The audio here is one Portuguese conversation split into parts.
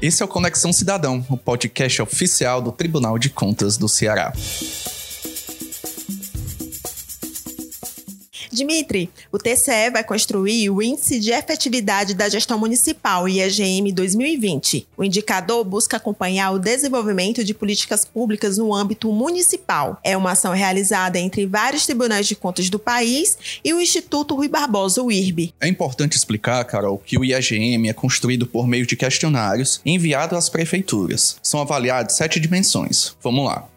Esse é o Conexão Cidadão, o podcast oficial do Tribunal de Contas do Ceará. Dimitri, o TCE vai construir o Índice de Efetividade da Gestão Municipal, IEGM 2020. O indicador busca acompanhar o desenvolvimento de políticas públicas no âmbito municipal. É uma ação realizada entre vários tribunais de contas do país e o Instituto Rui Barbosa, o IRB. É importante explicar, Carol, que o IEGM é construído por meio de questionários enviados às prefeituras. São avaliados sete dimensões. Vamos lá.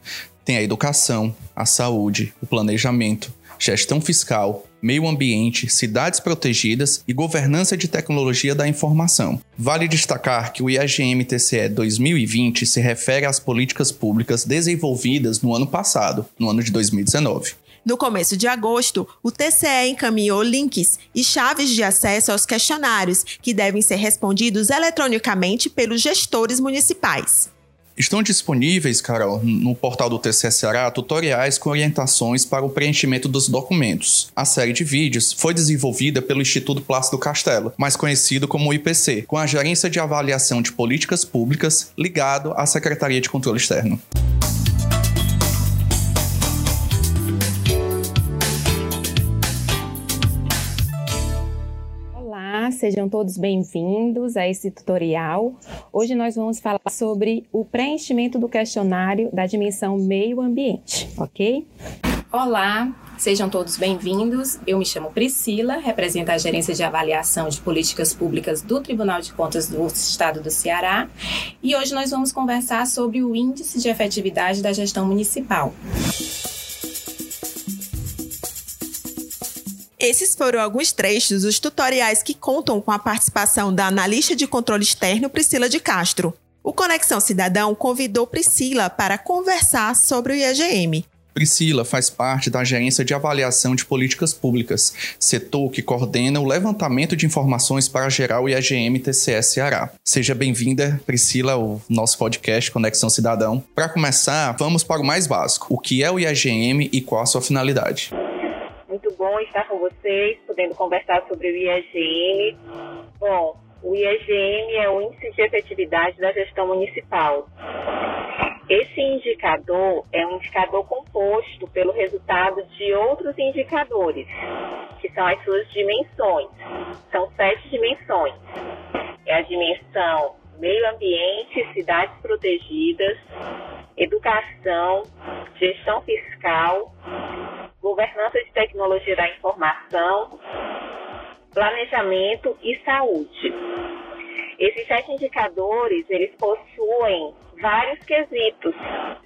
Tem a educação, a saúde, o planejamento, gestão fiscal, meio ambiente, cidades protegidas e governança de tecnologia da informação. Vale destacar que o IAGM-TCE 2020 se refere às políticas públicas desenvolvidas no ano passado, no ano de 2019. No começo de agosto, o TCE encaminhou links e chaves de acesso aos questionários, que devem ser respondidos eletronicamente pelos gestores municipais. Estão disponíveis, Carol, no portal do TCE Ceará tutoriais com orientações para o preenchimento dos documentos. A série de vídeos foi desenvolvida pelo Instituto Plácido Castelo, mais conhecido como IPC, com a Gerência de Avaliação de Políticas Públicas ligado à Secretaria de Controle Externo. Sejam todos bem-vindos a esse tutorial. Hoje nós vamos falar sobre o preenchimento do questionário da dimensão meio ambiente, ok? Olá, sejam todos bem-vindos. Eu me chamo Priscila, represento a Gerência de Avaliação de Políticas Públicas do Tribunal de Contas do Estado do Ceará e hoje nós vamos conversar sobre o Índice de Efetividade da Gestão Municipal. Esses foram alguns trechos dos tutoriais que contam com a participação da analista de controle externo Priscila de Castro. O Conexão Cidadão convidou Priscila para conversar sobre o IAGM. Priscila faz parte da Gerência de Avaliação de Políticas Públicas, setor que coordena o levantamento de informações para gerar o IAGM TCS Ceará. Seja bem-vinda, Priscila, ao nosso podcast Conexão Cidadão. Para começar, vamos para o mais básico. O que é o IAGM e qual a sua finalidade? Bom estar com vocês, podendo conversar sobre o IEGM. Bom, o IEGM é o Índice de Efetividade da Gestão Municipal. Esse indicador é um indicador composto pelo resultado de outros indicadores, que são as suas dimensões. São sete dimensões. É a dimensão meio ambiente, cidades protegidas, educação, gestão fiscal, governança de tecnologia da informação, planejamento e saúde. Esses sete indicadores, eles possuem vários quesitos,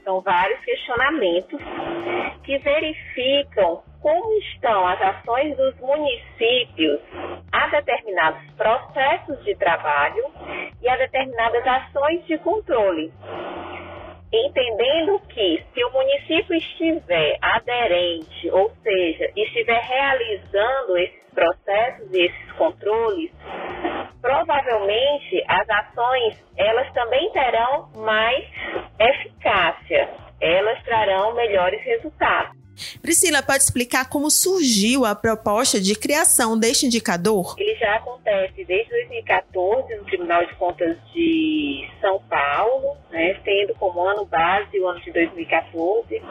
são vários questionamentos que verificam como estão as ações dos municípios a determinados processos de trabalho e a determinadas ações de controle entendendo que se o município estiver aderente, ou seja, estiver realizando esses processos e esses controles, provavelmente as ações elas também terão mais eficácia, elas trarão melhores resultados. Priscila, pode explicar como surgiu a proposta de criação deste indicador? Ele já acontece desde 2014 no Tribunal de Contas de São Paulo, né, tendo como ano base o ano de 2014.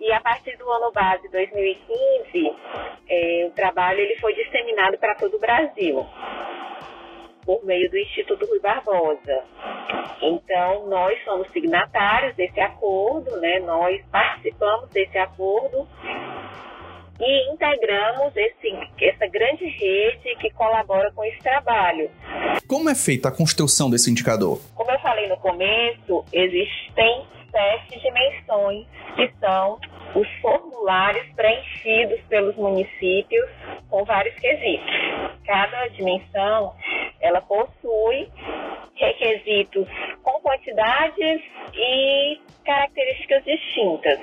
E a partir do ano base 2015, é, o trabalho ele foi disseminado para todo o Brasil por meio do Instituto Rui Barbosa. Então, nós somos signatários desse acordo, né? nós participamos desse acordo e integramos esse, essa grande rede que colabora com esse trabalho. Como é feita a construção desse indicador? Como eu falei no começo, existem sete dimensões que são os formulários preenchidos pelos municípios com vários quesitos. Cada dimensão ela possui requisitos com quantidades e características distintas.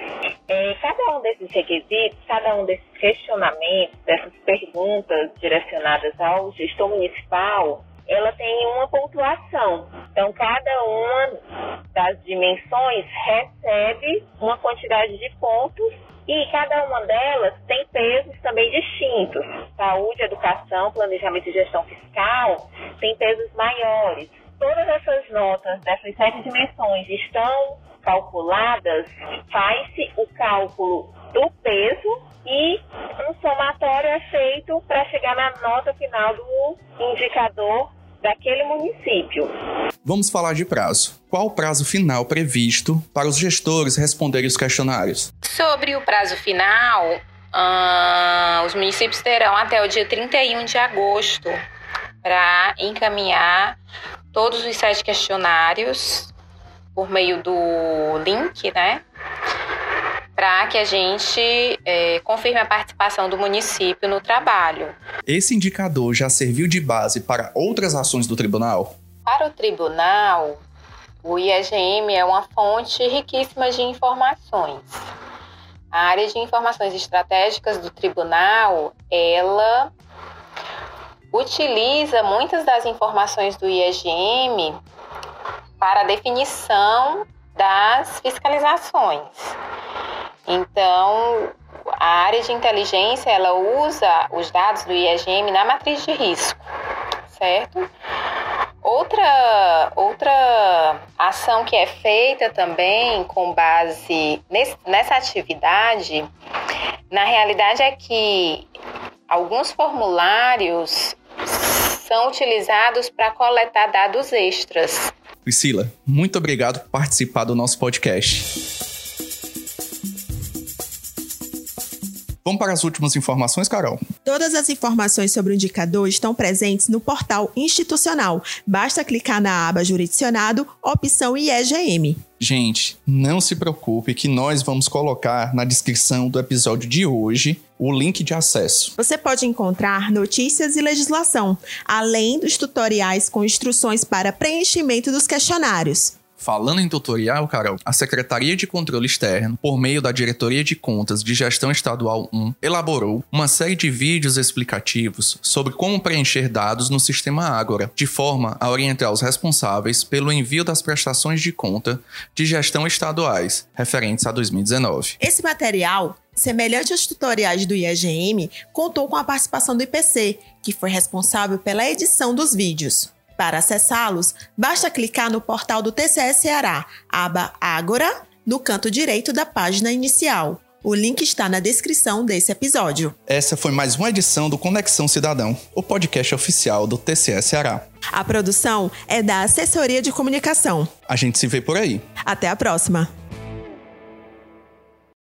É, cada um desses requisitos, cada um desses questionamentos, dessas perguntas direcionadas ao gestor municipal, ela tem uma pontuação. Então, cada uma das dimensões recebe uma quantidade de pontos e cada uma delas tem pesos também distintos. Saúde, educação, planejamento e gestão fiscal tem pesos maiores. Todas essas notas dessas sete dimensões estão calculadas, faz-se o cálculo do peso e um somatório é feito para chegar na nota final do indicador daquele município. Vamos falar de prazo. Qual o prazo final previsto para os gestores responderem os questionários? Sobre o prazo final, uh, os municípios terão até o dia 31 de agosto para encaminhar todos os sete questionários por meio do link, né? Para que a gente é, confirme a participação do município no trabalho. Esse indicador já serviu de base para outras ações do tribunal? Para o tribunal, o IEGM é uma fonte riquíssima de informações. A área de informações estratégicas do tribunal, ela utiliza muitas das informações do IEGM para a definição das fiscalizações. Então, a área de inteligência ela usa os dados do IEGM na matriz de risco, certo? Outra, outra ação que é feita também com base nesse, nessa atividade, na realidade é que alguns formulários são utilizados para coletar dados extras. Priscila, muito obrigado por participar do nosso podcast. Vamos para as últimas informações, Carol. Todas as informações sobre o indicador estão presentes no portal institucional. Basta clicar na aba Jurisdicionado, opção IEGM. Gente, não se preocupe que nós vamos colocar na descrição do episódio de hoje o link de acesso. Você pode encontrar notícias e legislação, além dos tutoriais com instruções para preenchimento dos questionários. Falando em tutorial, Carol, a Secretaria de Controle Externo, por meio da Diretoria de Contas de Gestão Estadual 1, elaborou uma série de vídeos explicativos sobre como preencher dados no sistema Ágora, de forma a orientar os responsáveis pelo envio das prestações de conta de gestão estaduais referentes a 2019. Esse material semelhante aos tutoriais do IEGM, contou com a participação do IPC, que foi responsável pela edição dos vídeos. Para acessá-los, basta clicar no portal do TCE Ceará, aba Ágora, no canto direito da página inicial. O link está na descrição desse episódio. Essa foi mais uma edição do Conexão Cidadão, o podcast oficial do TCE Ceará. A produção é da Assessoria de Comunicação. A gente se vê por aí. Até a próxima.